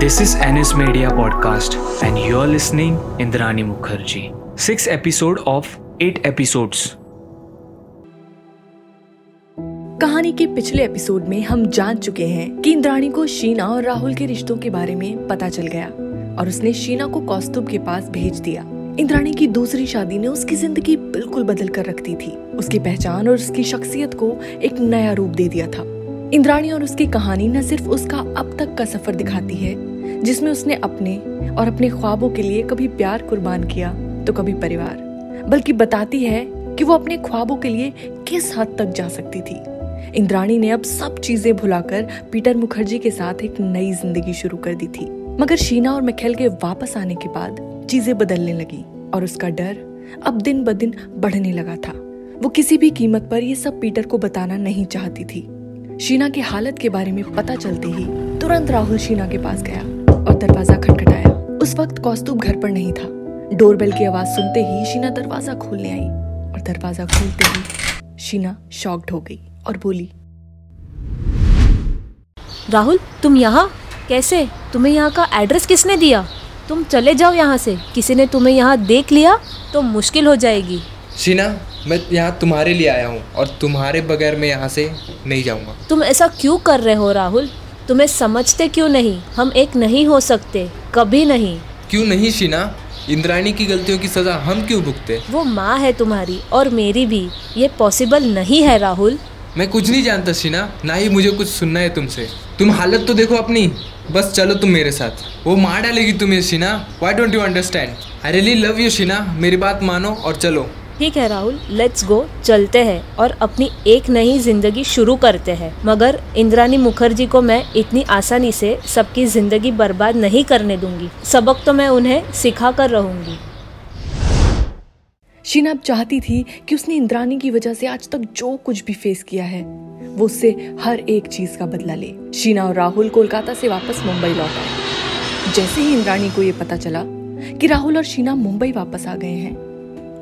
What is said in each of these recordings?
This is Anis Media Podcast, and you're listening Indrani Mukherjee. Six episode of eight episodes. कहानी के पिछले episode में हम जान चुके हैं कि इंद्राणी को शीना और राहुल के रिश्तों के बारे में पता चल गया और उसने शीना को कौस्तुभ के पास भेज दिया इंद्राणी की दूसरी शादी ने उसकी ज़िंदगी बिल्कुल बदल कर रख दी थी उसकी पहचान और उसकी शख्सियत को एक नया रूप दे दिया था इंद्राणी और उसकी कहानी न सिर्फ़ उसका अब तक का सफ़र दिखाती है जिसमें उसने अपने और अपने ख्वाबों के लिए कभी प्यार कुर्बान किया तो कभी परिवार। बल्कि बताती है कि वो अपने ख्वाबों के लिए किस हद तक जा सकती थी। इंद्राणी ने अब सब चीज़ें भुलाकर पीटर मुखर्जी के साथ एक नई ज़िंदगी शुरू कर दी थी। मगर शीना और मिखेल के वापस आने के बाद चीज़ें बदलने लगी और उसका डर अब दिन ब दिन बढ़ने लगा था। वो किसी भी कीमत पर ये सब पीटर को बताना नहीं चाहती थी। शीना की हालत के बारे में पता चलते ही तुरंत राहुल शीना के पास गया। और दरवाज़ा खटखटाया। उस वक्त कौस्तुभ घर पर नहीं था। डोरबेल की आवाज़ सुनते ही शीना दरवाज़ा खोलने आई और दरवाज़ा खोलते ही शीना शॉक्ड हो गई और बोली राहुल तुम यहाँ? कैसे? तुम्हें यहाँ का एड्रेस किसने दिया? तुम चले जाओ यहाँ से। किसी ने तुम्हें यहाँ देख लिया तो मुश्किल हो जाएगी। शीना मैं यहाँ तुम्हारे लिए आया हूँ और तुम्हारे बगैर मैं यहाँ से नहीं जाऊँगा। तुम ऐसा क्यों कर रहे हो राहुल? तुम्हें समझते क्यों नहीं? हम एक नहीं हो सकते कभी नहीं। क्यों नहीं शीना? इंद्राणी की गलतियों की सजा हम क्यों भुगते? वो माँ है तुम्हारी और मेरी भी। ये पॉसिबल नहीं है राहुल। मैं कुछ नहीं जानता शीना। ना ही मुझे कुछ सुनना है तुमसे। तुम हालत तो देखो अपनी। बस चलो तुम मेरे साथ। वो मार डालेगी तुम्हें Sheena. Why don't you understand I really love you Sheena. मेरी बात मानो और चलो। ठीक है राहुल लेट्स गो चलते हैं और अपनी एक नई ज़िंदगी शुरू करते हैं। मगर इंद्रानी मुखर्जी को मैं इतनी आसानी से सबकी ज़िंदगी बर्बाद नहीं करने दूँगी। सबक तो मैं उन्हें सिखा कर रहूँगी। शीना अब चाहती थी कि उसने इंद्रानी की वजह से आज तक जो कुछ भी फेस किया है, वो उससे हर एक चीज़ का बदला ले। शीना और राहुल कोलकाता से वापस मुंबई लौट आए। जैसे ही इंद्रानी को ये पता चला कि राहुल और शीना मुंबई वापस आ गए हैं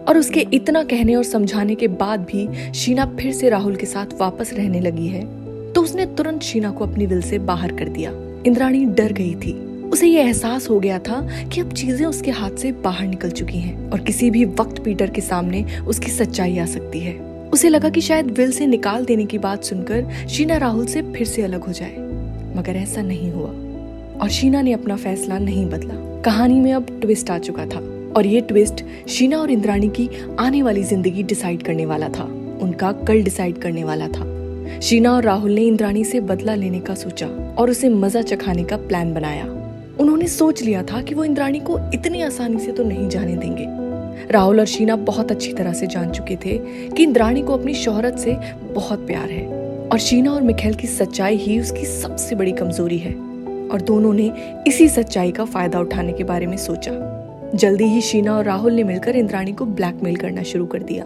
और उसके इतना कहने और समझाने के बाद भी शीना फिर से राहुल के साथ वापस रहने लगी है। तो उसने तुरंत शीना को अपनी दिल से बाहर कर दिया। इंद्राणी डर गई थी। उसे यह एहसास हो गया था कि अब चीज़ें उसके हाथ से बाहर निकल चुकी हैं और किसी भी वक्त पीटर के सामने उसकी सच्चाई आ सकती है। उसे लगा कि शायद विल से निकाल देने की बात सुनकर शीना राहुल से फिर से अलग हो जाए। मगर ऐसा नहीं हुआ। और शीना ने अपना फैसला नहीं बदला। कहानी में अब ट्विस्ट आ चुका था। और ये ट्विस्ट शीना और इंद्राणी की आने वाली ज़िंदगी डिसाइड करने वाला था। उनका कल डिसाइड करने वाला था। शीना और राहुल ने इंद्राणी से बदला लेने का सोचा और उसे मज़ा चखाने का प्लान बनाया। उन्होंने सोच लिया था कि वो इंद्राणी को इतनी आसानी से तो नहीं जाने देंगे। राहुल और शीना बहुत अच्छी तरह से जान चुके थे कि इंद्राणी को अपनी शोहरत से बहुत प्यार है और शीना और मिखेल की सच्चाई ही उसकी सबसे बड़ी कमज़ोरी है और दोनों ने इसी सच्चाई का फ़ायदा उठाने के बारे में सोचा। जल्दी ही शीना और राहुल ने मिलकर इंद्राणी को ब्लैकमेल करना शुरू कर दिया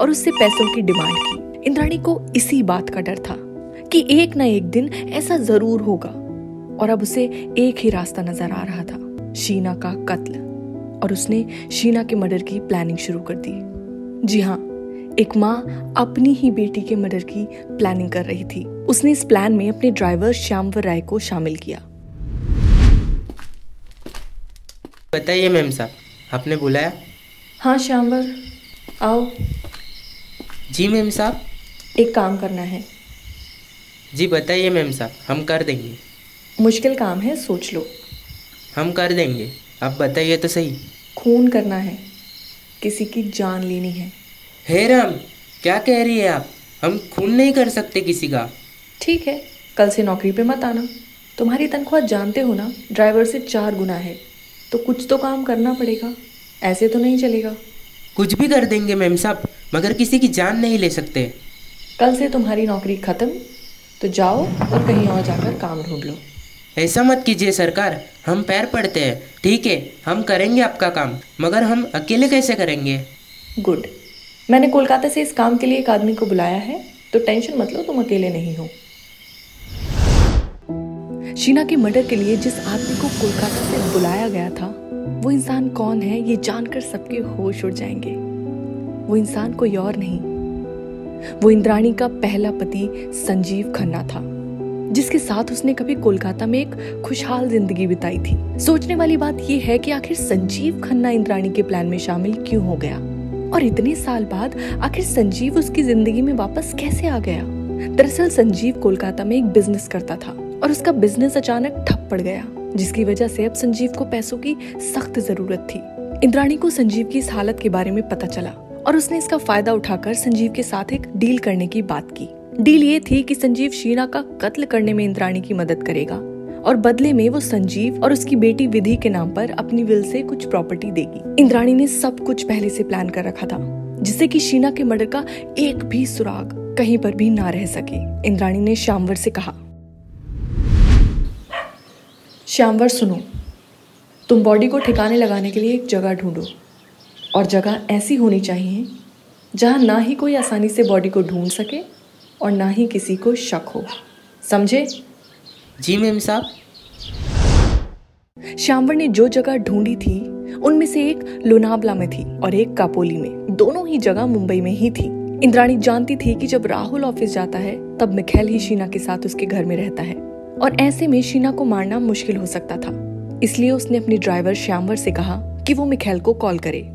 और उससे पैसों की डिमांड की। इंद्राणी को इसी बात का डर था कि एक ना एक दिन ऐसा ज़रूर होगा और अब उसे एक ही रास्ता नज़र आ रहा था, शीना का कत्ल। और उसने शीना के मर्डर की प्लानिंग शुरू कर दी। जी हाँ एक माँ अपनी ही बेटी के मर्डर की प्लानिंग कर रही थी। उसने इस प्लान में अपने ड्राइवर श्यामवर राय को शामिल किया। बताइए मैम साहब आपने बुलाया? हाँ श्यामवर आओ। जी मैम साहब। एक काम करना है। जी बताइए मैम साहब हम कर देंगे। मुश्किल काम है सोच लो। हम कर देंगे आप बताइए तो सही। खून करना है किसी की जान लेनी है। हे राम क्या कह रही है आप? हम खून नहीं कर सकते किसी का। ठीक है कल से नौकरी पे मत आना। तुम्हारी तनख्वाह जानते हो ना ड्राइवर से चार गुना है। तो कुछ तो काम करना पड़ेगा। ऐसे तो नहीं चलेगा। कुछ भी कर देंगे मैम साहब मगर किसी की जान नहीं ले सकते। कल से तुम्हारी नौकरी खत्म तो जाओ और कहीं और जाकर काम ढूंढ लो। ऐसा मत कीजिए सरकार हम पैर पड़ते हैं। ठीक है हम करेंगे आपका काम मगर हम अकेले कैसे करेंगे? गुड। मैंने कोलकाता से इस काम के लिए एक आदमी को बुलाया है तो टेंशन मत लो तुम अकेले नहीं हो। शीना के मर्डर के लिए जिस आदमी को कोलकाता से बुलाया गया था, वो इंसान कौन है, ये जानकर सबके होश उड़ जाएँगे। वो इंसान कोई और नहीं। वो इंद्राणी का पहला पति संजीव खन्ना था, जिसके साथ उसने कभी कोलकाता में एक खुशहाल ज़िंदगी बिताई थी। सोचने वाली बात यह है कि आखिर संजीव खन्ना इंद्राणी के प्लान में शामिल क्यों हो गया? और इतने साल बाद आखिर संजीव उसकी ज़िंदगी में वापस कैसे आ गया? दरअसल संजीव कोलकाता में एक बिज़नेस करता था। और उसका बिज़नेस अचानक ठप पड़ गया, जिसकी वजह से अब संजीव को पैसों की सख्त ज़रूरत थी। इंद्राणी को संजीव की इस हालत के बारे में पता चला और उसने इसका फ़ायदा उठाकर संजीव के साथ एक डील करने की बात की। डील ये थी कि संजीव शीना का कत्ल करने में इंद्राणी की मदद करेगा और बदले में वो संजीव और उसकी बेटी विधि के नाम पर अपनी विल से कुछ प्रॉपर्टी देगी। इंद्राणी ने सब कुछ पहले से प्लान कर रखा था, जिससे कि शीना के मर्डर का एक भी सुराग कहीं पर भी ना रह सके। इंद्राणी ने श्यामवर से कहा श्यामवर सुनो। तुम बॉडी को ठिकाने लगाने के लिए एक जगह ढूंढो और जगह ऐसी होनी चाहिए जहाँ ना ही कोई आसानी से बॉडी को ढूंढ सके और ना ही किसी को शक हो। समझे? जी मैम साहब। श्यामवर ने जो जगह ढूंढी थी उनमें से एक लोनावला में थी और एक कापोली में। दोनों ही जगह मुंबई में ही थी। इंद्राणी जानती थी कि जब राहुल ऑफ़िस जाता है तब मिखेल ही शीना के साथ उसके घर में रहता है। और ऐसे में शीना को मारना मुश्किल हो सकता था। इसलिए उसने अपने ड्राइवर श्यामवर से कहा कि वो मिखेल को कॉल करे।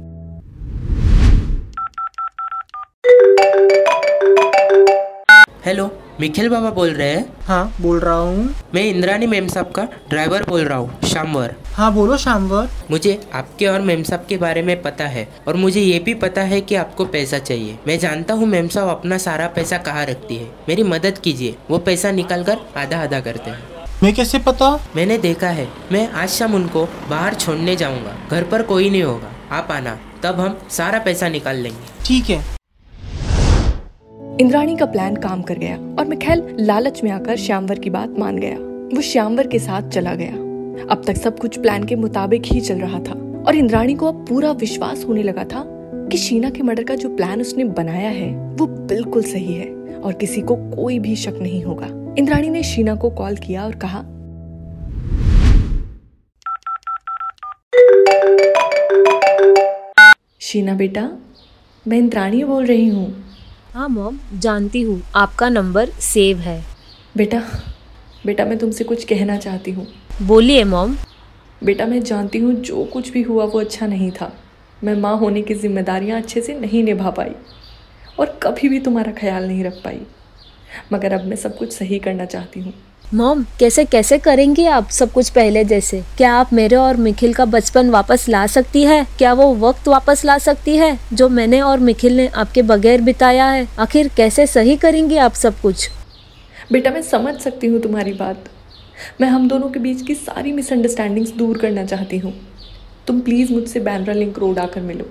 हेलो मिखिल बाबा बोल रहे हैं। हाँ बोल रहा हूँ। मैं इंद्रानी मेम साहब का ड्राइवर बोल रहा हूँ शामवर। हाँ बोलो शामवर। मुझे आपके और मेम साहब के बारे में पता है और मुझे ये भी पता है कि आपको पैसा चाहिए। मैं जानता हूँ मेम साहब अपना सारा पैसा कहाँ रखती है। मेरी मदद कीजिए वो पैसा निकाल कर आधा आधा करते हैं। मैं कैसे पता? मैंने देखा है मैं आज शाम उनको बाहर छोड़ने जाऊँगा। घर पर कोई नहीं होगा आप आना तब हम सारा पैसा निकाल लेंगे। ठीक है इंद्राणी का प्लान काम कर गया और मिखेल लालच में आकर श्यामवर की बात मान गया। वो श्यामवर के साथ चला गया। अब तक सब कुछ प्लान के मुताबिक ही चल रहा था और इंद्राणी को अब पूरा विश्वास होने लगा था कि शीना के मर्डर का जो प्लान उसने बनाया है, वो बिल्कुल सही है और किसी को कोई भी शक नहीं होगा। इंद्राणी ने शीना को कॉल किया और कहा, शीना बेटा, मैं इंद्राणी बोल रही हूँ। हाँ मॉम जानती हूँ आपका नंबर सेव है। बेटा बेटा मैं तुमसे कुछ कहना चाहती हूँ। बोलिए मॉम। बेटा मैं जानती हूँ जो कुछ भी हुआ वो अच्छा नहीं था। मैं माँ होने की जिम्मेदारियाँ अच्छे से नहीं निभा पाई और कभी भी तुम्हारा ख्याल नहीं रख पाई। मगर अब मैं सब कुछ सही करना चाहती हूँ। मॉम कैसे कैसे करेंगी आप सब कुछ पहले जैसे? क्या आप मेरे और मिखिल का बचपन वापस ला सकती है? क्या वो वक्त वापस ला सकती है जो मैंने और मिखिल ने आपके बगैर बिताया है? आखिर कैसे सही करेंगी आप सब कुछ? बेटा मैं समझ सकती हूँ तुम्हारी बात। मैं हम दोनों के बीच की सारी मिसअंडरस्टैंडिंग्स दूर करना चाहती हूँ। तुम प्लीज़ मुझसे बैंड्रा लिंक रोड आकर मिलो।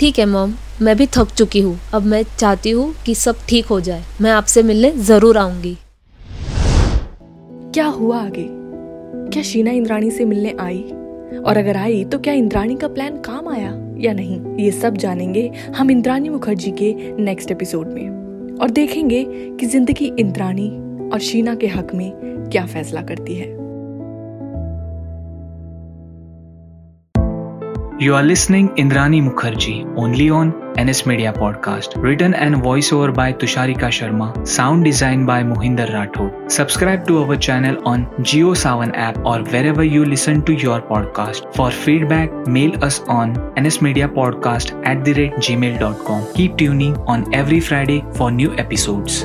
ठीक है मॉम मैं भी थक चुकी हूँ। अब मैं चाहती हूँ कि सब ठीक हो जाए। मैं आपसे मिलने ज़रूर आऊँगी। क्या हुआ आगे? क्या शीना इंद्राणी से मिलने आई? और अगर आई तो क्या इंद्राणी का प्लान काम आया या नहीं? ये सब जानेंगे हम इंद्राणी मुखर्जी के नेक्स्ट एपिसोड में। और देखेंगे कि ज़िंदगी इंद्राणी और शीना के हक में क्या फैसला करती है। You are listening Indrani Mukherjee only on NS Media Podcast. Written and voiceover by Tusharika Sharma. Sound design by Mohinder Rathod. Subscribe to our channel on Geo Savan app or wherever you listen to your podcast. For feedback, mail us on nsmediapodcast at the rate gmail.com. Keep tuning on every Friday for new episodes.